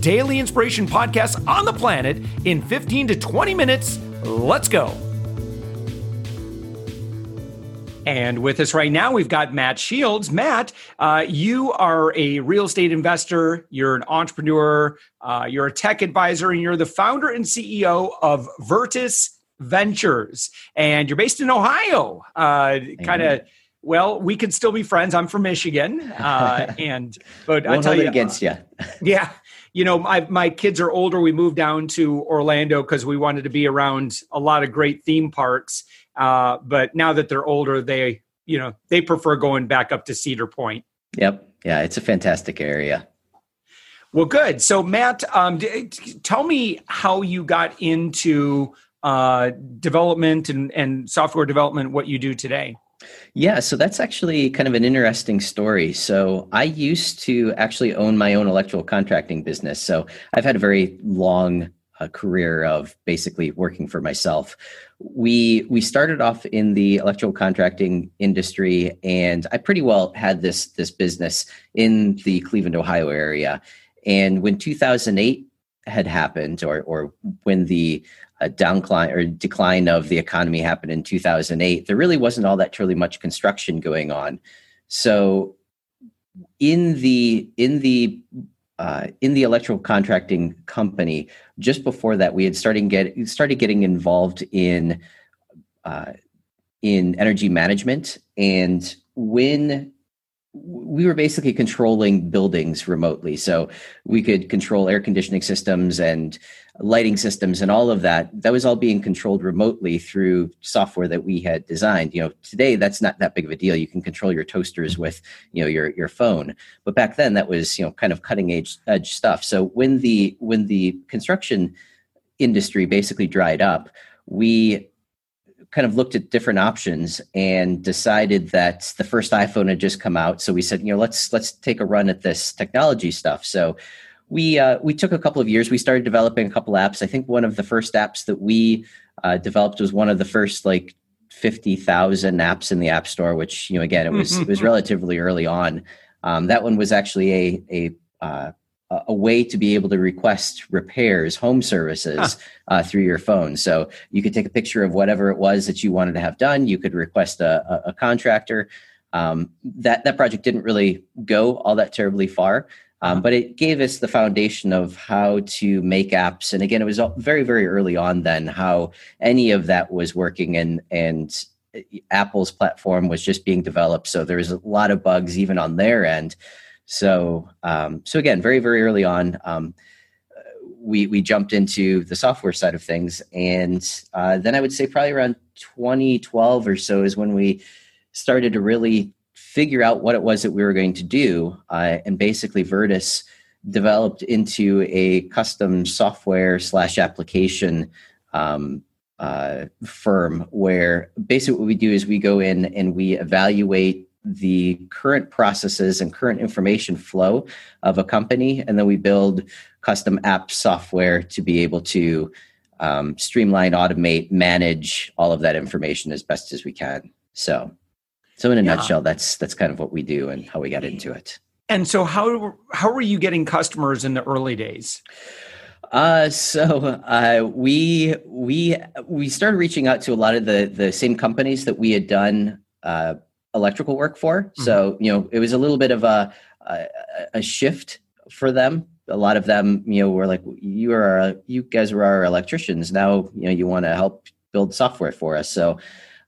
daily inspiration podcast on the planet in 15 to 20 minutes. Let's go. And with us right now, we've got Matt Shields. Matt, uh, you are a real estate investor, you're an entrepreneur, uh, you're a tech advisor, and you're the founder and CEO of Virtus Ventures. And you're based in Ohio. Uh, kind of well, we could still be friends. I'm from Michigan, uh, and but I tell you, against you. yeah, you know, my my kids are older. We moved down to Orlando because we wanted to be around a lot of great theme parks. Uh, but now that they're older, they you know they prefer going back up to Cedar Point. Yep. Yeah, it's a fantastic area. Well, good. So, Matt, um, d- tell me how you got into uh, development and, and software development. What you do today. Yeah, so that's actually kind of an interesting story. So I used to actually own my own electrical contracting business. So I've had a very long uh, career of basically working for myself. We we started off in the electrical contracting industry, and I pretty well had this this business in the Cleveland, Ohio area. And when 2008 had happened, or or when the a downcline or decline of the economy happened in 2008, there really wasn't all that truly much construction going on. So in the in the uh, in the electrical contracting company, just before that, we had started get started getting involved in uh, in energy management, and when we were basically controlling buildings remotely. So we could control air conditioning systems and lighting systems and all of that. That was all being controlled remotely through software that we had designed. You know, today that's not that big of a deal. You can control your toasters with, you know, your your phone. But back then that was, you know, kind of cutting edge edge stuff. So when the when the construction industry basically dried up, we kind of looked at different options and decided that the first iPhone had just come out. So we said, you know, let's let's take a run at this technology stuff. So we uh, we took a couple of years. We started developing a couple apps. I think one of the first apps that we uh, developed was one of the first like fifty thousand apps in the App Store. Which you know, again, it was it was relatively early on. Um, that one was actually a a uh, a way to be able to request repairs, home services huh. uh, through your phone. So you could take a picture of whatever it was that you wanted to have done. You could request a, a, a contractor. Um, that that project didn't really go all that terribly far, um, but it gave us the foundation of how to make apps. And again, it was very very early on then how any of that was working and and uh, Apple's platform was just being developed. So there was a lot of bugs even on their end. So, um, so again, very very early on, um, we we jumped into the software side of things, and uh, then I would say probably around 2012 or so is when we started to really figure out what it was that we were going to do, uh, and basically Virtus developed into a custom software slash application um, uh, firm where basically what we do is we go in and we evaluate the current processes and current information flow of a company and then we build custom app software to be able to um, streamline automate manage all of that information as best as we can. So so in a yeah. nutshell that's that's kind of what we do and how we got into it and so how how were you getting customers in the early days uh, so uh, we we we started reaching out to a lot of the the same companies that we had done uh, electrical work for. Mm-hmm. So, you know, it was a little bit of a, a, a shift for them. A lot of them, you know, were like, "You are, you guys were our electricians. Now, you know, you want to help build software for us." So,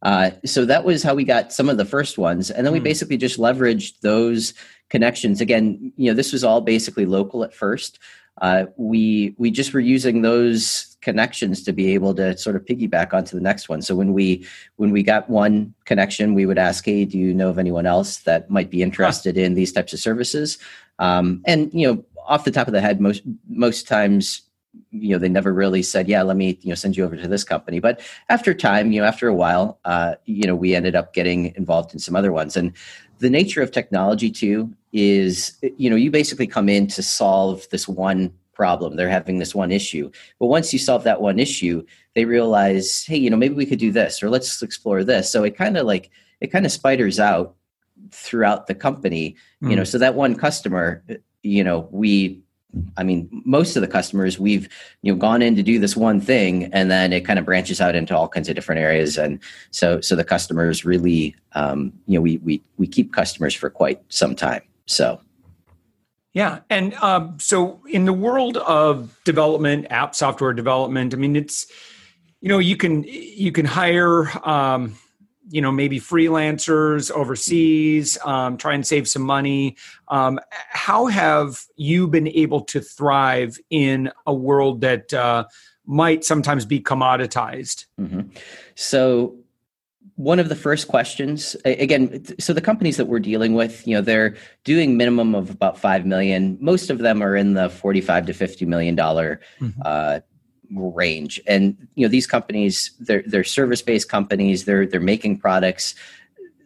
uh, so that was how we got some of the first ones, and then we mm. basically just leveraged those connections. Again, you know, this was all basically local at first. Uh, we we just were using those connections to be able to sort of piggyback onto the next one. So when we when we got one connection, we would ask, "Hey, do you know of anyone else that might be interested in these types of services?" Um, and you know, off the top of the head, most most times you know they never really said yeah let me you know send you over to this company. But after time you know after a while uh, you know we ended up getting involved in some other ones. And the nature of technology too is you know you basically come in to solve this one problem. They're having this one issue. But once you solve that one issue they realize hey you know maybe we could do this or let's explore this. So it kind of like it kind of spiders out throughout the company mm. you know. Hmm. so that one customer you know we I mean, most of the customers we've you know gone in to do this one thing, and then it kind of branches out into all kinds of different areas, and so so the customers really um, you know we we we keep customers for quite some time. So. Yeah, and um, so in the world of development, app software development, I mean, it's you know you can you can hire um, you know maybe freelancers overseas um, try and save some money um, how have you been able to thrive in a world that uh, might sometimes be commoditized mm-hmm. so one of the first questions again so the companies that we're dealing with you know they're doing minimum of about 5 million most of them are in the 45 to 50 million dollar mm-hmm. uh, range. And you know, these companies, they're they're service based companies. They're they're making products.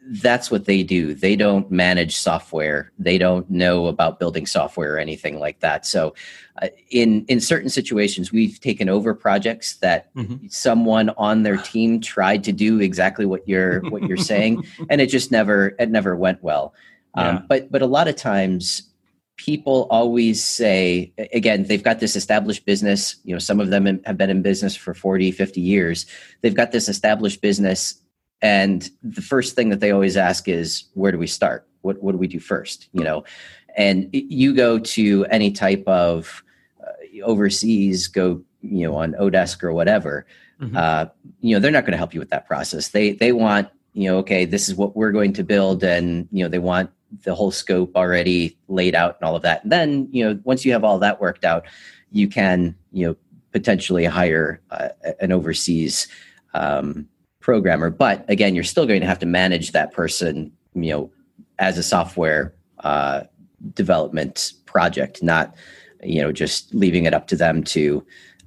That's what they do. They don't manage software. They don't know about building software or anything like that. So, uh, in in certain situations, we've taken over projects that mm-hmm. someone on their team tried to do exactly what you're what you're saying, and it just never it never went well. Um, yeah. but but a lot of times people always say again they've got this established business you know some of them have been in business for 40 50 years. They've got this established business and the first thing that they always ask is where do we start? What what do we do first? You know? And you go to any type of uh, overseas go you know on odesk or whatever mm-hmm. uh, you know they're not going to help you with that process. They they want you know okay this is what we're going to build and you know they want the whole scope already laid out and all of that. And then, you know, once you have all that worked out, you can, you know, potentially hire uh, an overseas um, programmer. But again, you're still going to have to manage that person, you know, as a software uh, development project, not, you know, just leaving it up to them to,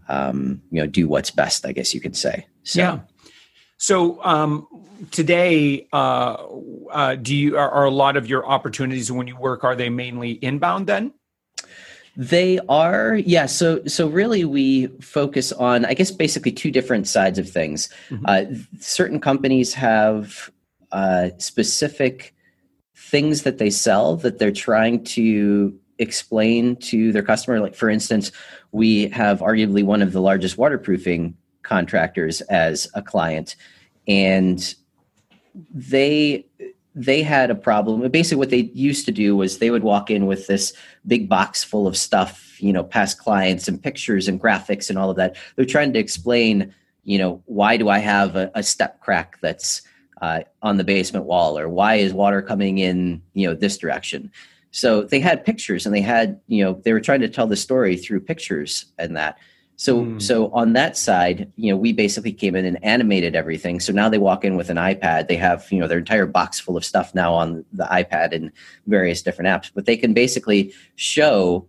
um, you know, do what's best, I guess you could say. So. Yeah. So um, today, uh, uh, do you are, are, a lot of your opportunities when you work are they mainly inbound then? They are, yeah. So so really, we focus on I guess basically two different sides of things. Mm-hmm. Uh, certain companies have uh, specific things that they sell that they're trying to explain to their customer. Like for instance, we have arguably one of the largest waterproofing contractors as a client. And they they had a problem. Basically what they used to do was they would walk in with this big box full of stuff you know past clients and pictures and graphics and all of that. They're trying to explain you know why do i have a, a step crack that's uh, on the basement wall or why is water coming in you know this direction? So they had pictures and they had you know they were trying to tell the story through pictures and that so mm. so on that side, you know, we basically came in and animated everything. So now they walk in with an iPad. They have, you know, their entire box full of stuff now on the iPad and various different apps. But they can basically show,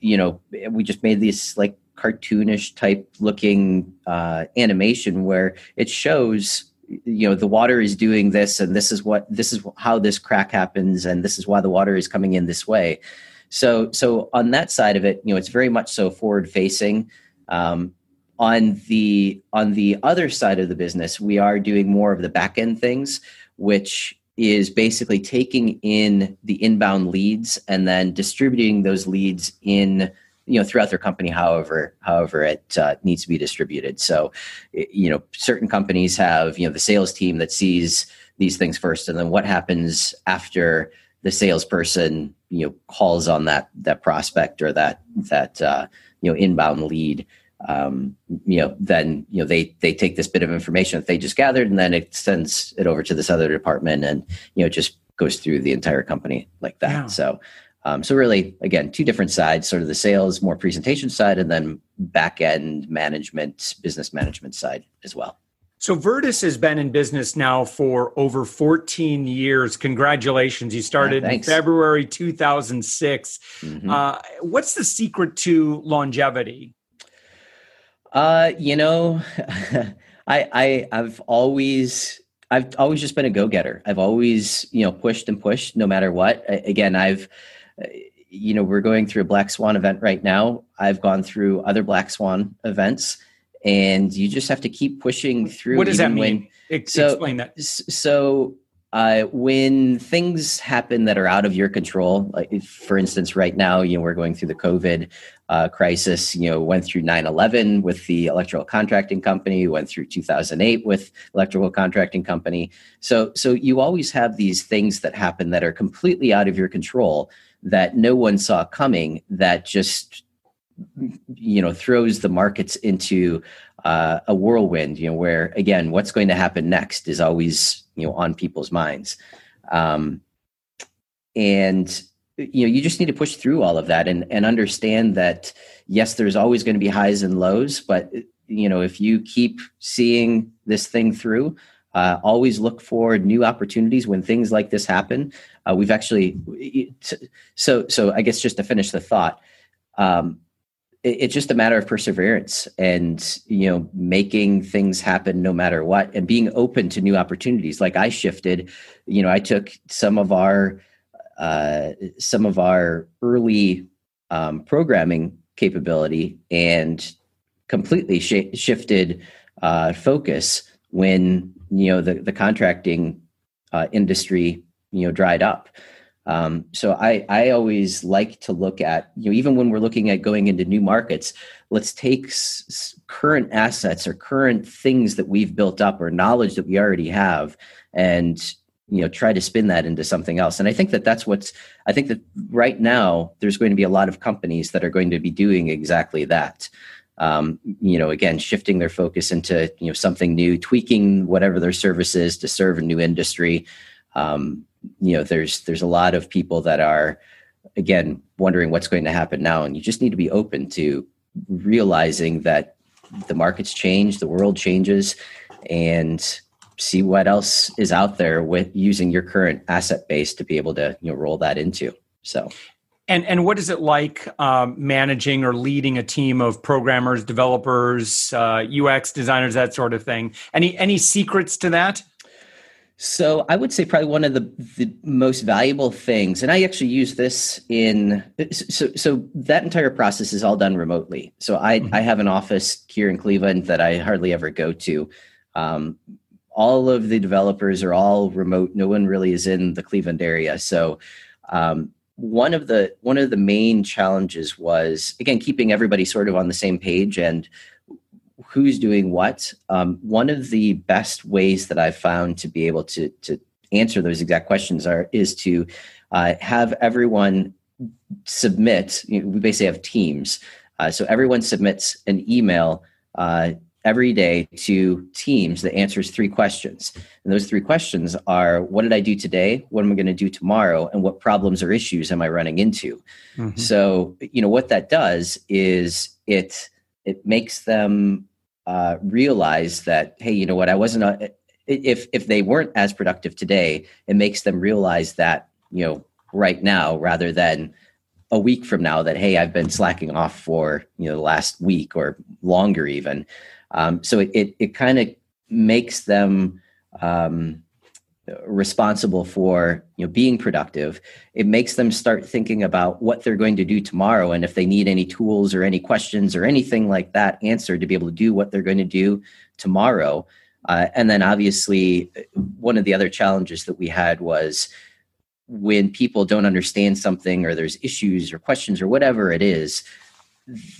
you know, we just made this like cartoonish type looking uh, animation where it shows you know the water is doing this and this is what this is how this crack happens and this is why the water is coming in this way so so on that side of it you know it's very much so forward facing um, on the on the other side of the business, we are doing more of the back end things, which is basically taking in the inbound leads and then distributing those leads in you know throughout their company however however it uh, needs to be distributed. So you know certain companies have you know the sales team that sees these things first and then what happens after the salesperson you know calls on that that prospect or that that uh, you know inbound lead um, you know then you know they they take this bit of information that they just gathered and then it sends it over to this other department and you know just goes through the entire company like that yeah. so um, so really again two different sides sort of the sales more presentation side and then back end management business management side as well so Virtus has been in business now for over 14 years. Congratulations. You started yeah, in February 2006. Mm-hmm. Uh, what's the secret to longevity? Uh, you know, I, I I've always I've always just been a go-getter. I've always, you know, pushed and pushed no matter what. Again, I've you know, we're going through a black swan event right now. I've gone through other black swan events and you just have to keep pushing through. What does that mean? When, so, Explain that. So uh, when things happen that are out of your control, like for instance, right now, you know, we're going through the COVID uh, crisis. You know, went through 9/11 with the electrical contracting company, went through 2008 with electrical contracting company. So, so you always have these things that happen that are completely out of your control that no one saw coming. That just you know throws the markets into uh, a whirlwind you know where again what's going to happen next is always you know on people's minds. Um, and you know you just need to push through all of that and and understand that yes there's always going to be highs and lows but you know if you keep seeing this thing through uh, always look for new opportunities when things like this happen. Uh, we've actually so so i guess just to finish the thought um, it's just a matter of perseverance and you know making things happen no matter what and being open to new opportunities. Like i shifted you know i took some of our uh, some of our early um, programming capability and completely sh- shifted uh, focus when you know the, the contracting uh, industry you know dried up um, so I, I always like to look at, you know, even when we're looking at going into new markets, let's take s- current assets or current things that we've built up or knowledge that we already have and, you know, try to spin that into something else. And I think that that's what's, I think that right now there's going to be a lot of companies that are going to be doing exactly that. Um, you know, again, shifting their focus into, you know, something new, tweaking whatever their service is to serve a new industry. Um, you know there's there's a lot of people that are again wondering what's going to happen now. And you just need to be open to realizing that the markets change the world changes and see what else is out there with using your current asset base to be able to you know roll that into. So. And and what is it like um, managing or leading a team of programmers developers uh, ux designers that sort of thing? Any any secrets to that so I would say probably one of the, the most valuable things, and I actually use this in so so that entire process is all done remotely. So I mm-hmm. I have an office here in Cleveland that I hardly ever go to. Um, all of the developers are all remote. No one really is in the Cleveland area. So um, one of the one of the main challenges was again keeping everybody sort of on the same page and who's doing what. Um, one of the best ways that I've found to be able to to answer those exact questions are is to uh, have everyone submit. You know, we basically have teams, uh, so everyone submits an email. Uh, every day to teams that answers three questions. And those three questions are what did I do today? What am I going to do tomorrow? And what problems or issues am I running into? Mm-hmm. So, you know, what that does is it it makes them uh, realize that hey you know what i wasn't a, if if they weren't as productive today it makes them realize that you know right now rather than a week from now that hey i've been slacking off for you know the last week or longer even. Um, so it it, it kind of makes them um, responsible for you know being productive it makes them start thinking about what they're going to do tomorrow and if they need any tools or any questions or anything like that answered to be able to do what they're going to do tomorrow. Uh, and then obviously one of the other challenges that we had was when people don't understand something or there's issues or questions or whatever it is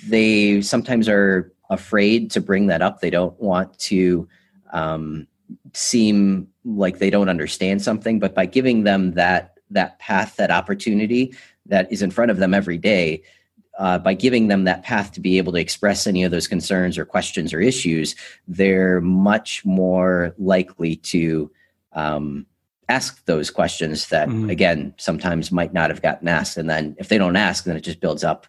they sometimes are afraid to bring that up. They don't want to um, seem like they don't understand something but by giving them that that path that opportunity that is in front of them every day uh, by giving them that path to be able to express any of those concerns or questions or issues they're much more likely to um, ask those questions that mm. again sometimes might not have gotten asked. And then if they don't ask then it just builds up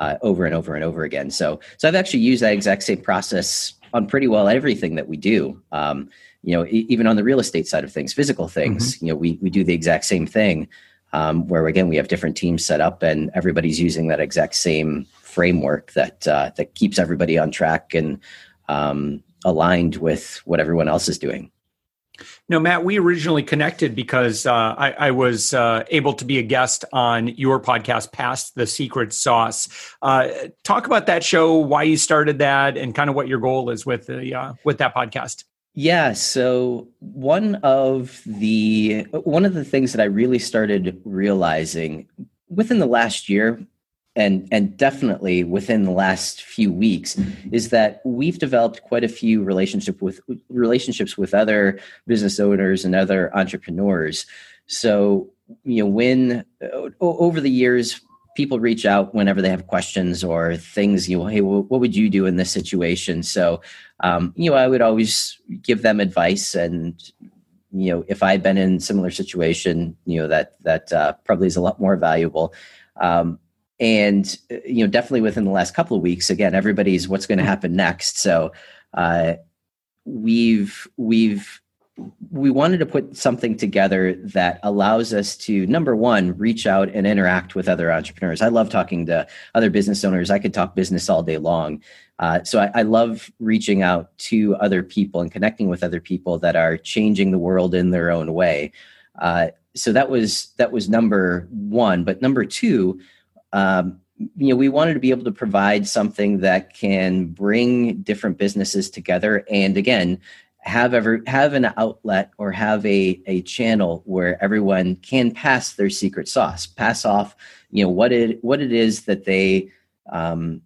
uh, over and over and over again. So so i've actually used that exact same process on pretty well everything that we do. Um, you know even on the real estate side of things physical things mm-hmm. you know we, we do the exact same thing um, where again we have different teams set up and everybody's using that exact same framework that uh, that keeps everybody on track and um, aligned with what everyone else is doing. No, Matt, we originally connected because uh, I, I, was uh, able to be a guest on your podcast, Pass the Secret Sauce. Uh, talk about that show, why you started that, and kind of what your goal is with the uh, with that podcast. Yeah, so one of the one of the things that I really started realizing within the last year and and definitely within the last few weeks is that we've developed quite a few relationship with relationships with other business owners and other entrepreneurs. So you know when over the years people reach out whenever they have questions or things you know hey what would you do in this situation? So um, you know i would always give them advice and you know if i'd been in similar situation you know that that uh, probably is a lot more valuable. Um, and uh, you know definitely within the last couple of weeks again everybody's what's going to happen next. So uh, we've we've we wanted to put something together that allows us to number one reach out and interact with other entrepreneurs. I love talking to other business owners. I could talk business all day long. Uh, so I, I, love reaching out to other people and connecting with other people that are changing the world in their own way. Uh, so that was that was number one. But number two um, you know we wanted to be able to provide something that can bring different businesses together. And again have ever have an outlet or have a a channel where everyone can pass their secret sauce pass off you know what it what it is that they um,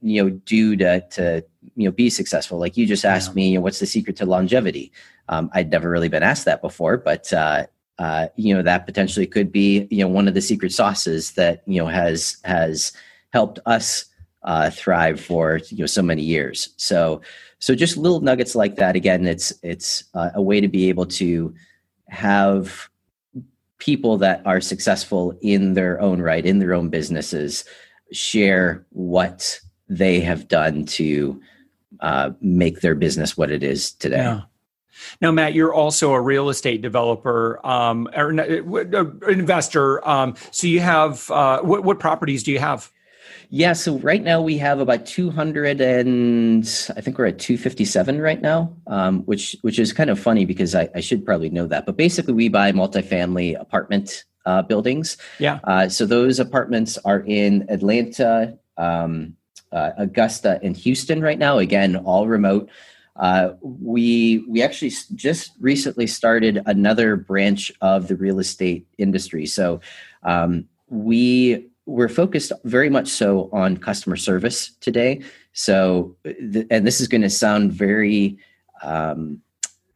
you know do to to you know be successful like you just asked yeah. me you know, what's the secret to longevity um, i'd never really been asked that before but uh, uh, you know that potentially could be you know one of the secret sauces that you know has has helped us uh, thrive for you know so many years. So so just little nuggets like that. Again, it's it's uh, a way to be able to have people that are successful in their own right in their own businesses share what they have done to uh, make their business what it is today. Yeah. Now, Matt, you're also a real estate developer um, or uh, investor. Um, so you have uh, what, what properties do you have? Yeah, so right now we have about 200 and I think we're at 257 right now, um, which which is kind of funny because I, I, should probably know that. But basically, we buy multifamily apartment uh, buildings. Yeah. Uh, so those apartments are in Atlanta, um, uh, Augusta, and Houston right now. Again, all remote. Uh, we we actually just recently started another branch of the real estate industry. So um, we we're focused very much so on customer service today. So, th- and this is going to sound very. Um,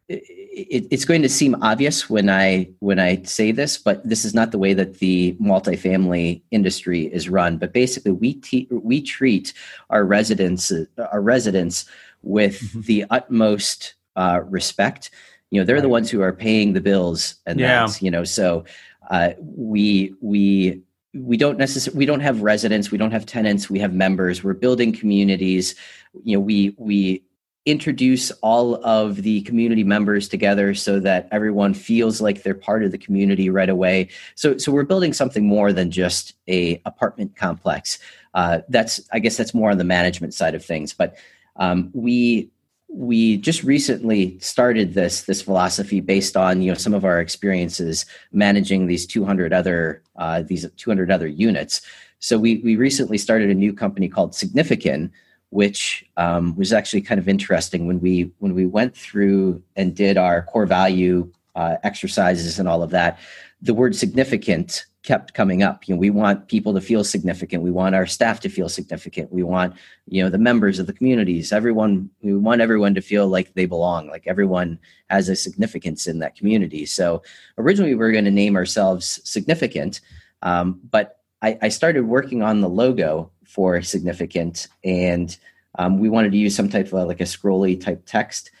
it, it's going to seem obvious when I when I say this, but this is not the way that the multifamily industry is run. But basically, we te- we treat our residents our residents with mm-hmm. the utmost uh, respect. You know, they're right. the ones who are paying the bills, and yeah. that's you know. So uh, we we we don't necessarily we don't have residents, we don't have tenants, we have members. We're building communities. You know, we we introduce all of the community members together so that everyone feels like they're part of the community right away so so we're building something more than just a apartment complex uh, that's i guess that's more on the management side of things but um, we we just recently started this this philosophy based on you know some of our experiences managing these 200 other uh, these 200 other units. So we we recently started a new company called Significant, which um, was actually kind of interesting when we when we went through and did our core value uh, exercises and all of that. The word significant kept coming up. You know, we want people to feel significant. We want our staff to feel significant. We want, you know, the members of the communities, everyone, we want everyone to feel like they belong, like everyone has a significance in that community. So originally we were going to name ourselves Significant, um, but I, I, started working on the logo for Significant and um, we wanted to use some type of like a scrolly type text.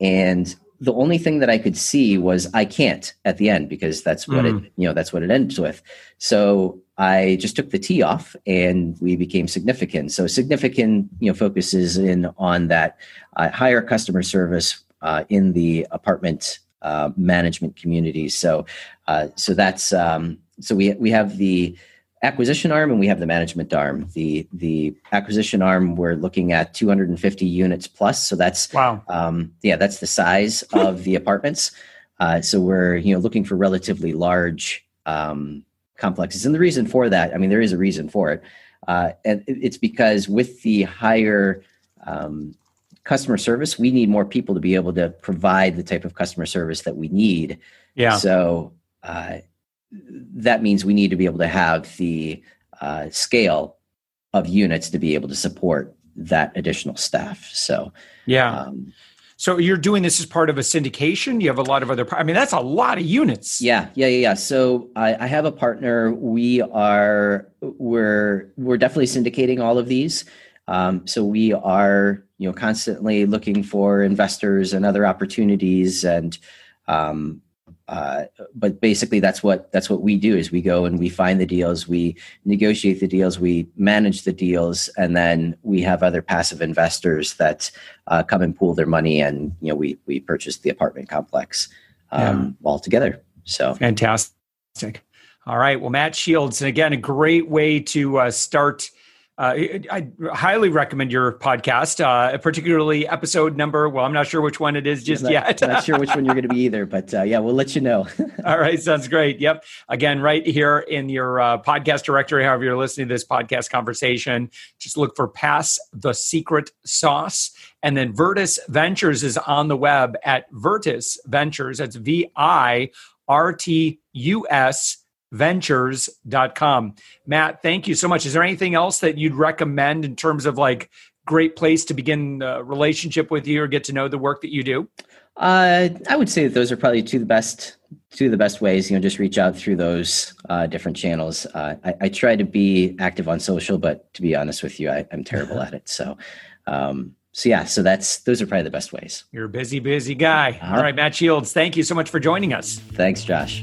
And the only thing that I could see was I can't at the end because that's what mm. it you know that's what it ends with. So I just took the T off and we became significant. So significant you know focuses in on that uh, higher customer service uh, in the apartment uh, management community. So uh, so that's um, so we we have the acquisition arm and we have the management arm. The the acquisition arm we're looking at 250 units plus. So that's wow. Um, yeah, that's the size of the apartments. Uh, so we're you know looking for relatively large um, complexes, and the reason for that, I mean, there is a reason for it, uh, and it's because with the higher um, customer service, we need more people to be able to provide the type of customer service that we need. Yeah. So uh, that means we need to be able to have the uh, scale of units to be able to support that additional staff. So yeah. Um, so you're doing this as part of a syndication. You have a lot of other. I mean, that's a lot of units. Yeah, yeah, yeah. yeah. So I, I have a partner. We are we're we're definitely syndicating all of these. Um, so we are you know constantly looking for investors and other opportunities and um, uh, but basically that's what that's what we do is we go and we find the deals we negotiate the deals we manage the deals and then we have other passive investors that uh, come and pool their money and you know we we purchase the apartment complex um, yeah. all together. So fantastic. All right. Well matt shields and again a great way to uh, start uh, I highly recommend your podcast, uh, particularly episode number. Well, I'm not sure which one it is just not, yet. not sure which one you're going to be either, but uh, yeah, we'll let you know. All right, sounds great. Yep. Again, right here in your uh, podcast directory, however you're listening to this podcast conversation, just look for Pass the Secret Sauce. And then Virtus Ventures is on the web at Virtus Ventures. That's V I R T U S ventures.com. Matt, thank you so much. Is there anything else that you'd recommend in terms of like great place to begin a relationship with you or get to know the work that you do? Uh, I would say that those are probably two of the best two of the best ways. You know, just reach out through those uh, different channels. Uh, I, I, try to be active on social, but to be honest with you, I, am terrible at it. So, um, so yeah, so that's those are probably the best ways. You're a busy, busy guy. Uh-huh. All right, Matt Shields, thank you so much for joining us. Thanks, Josh.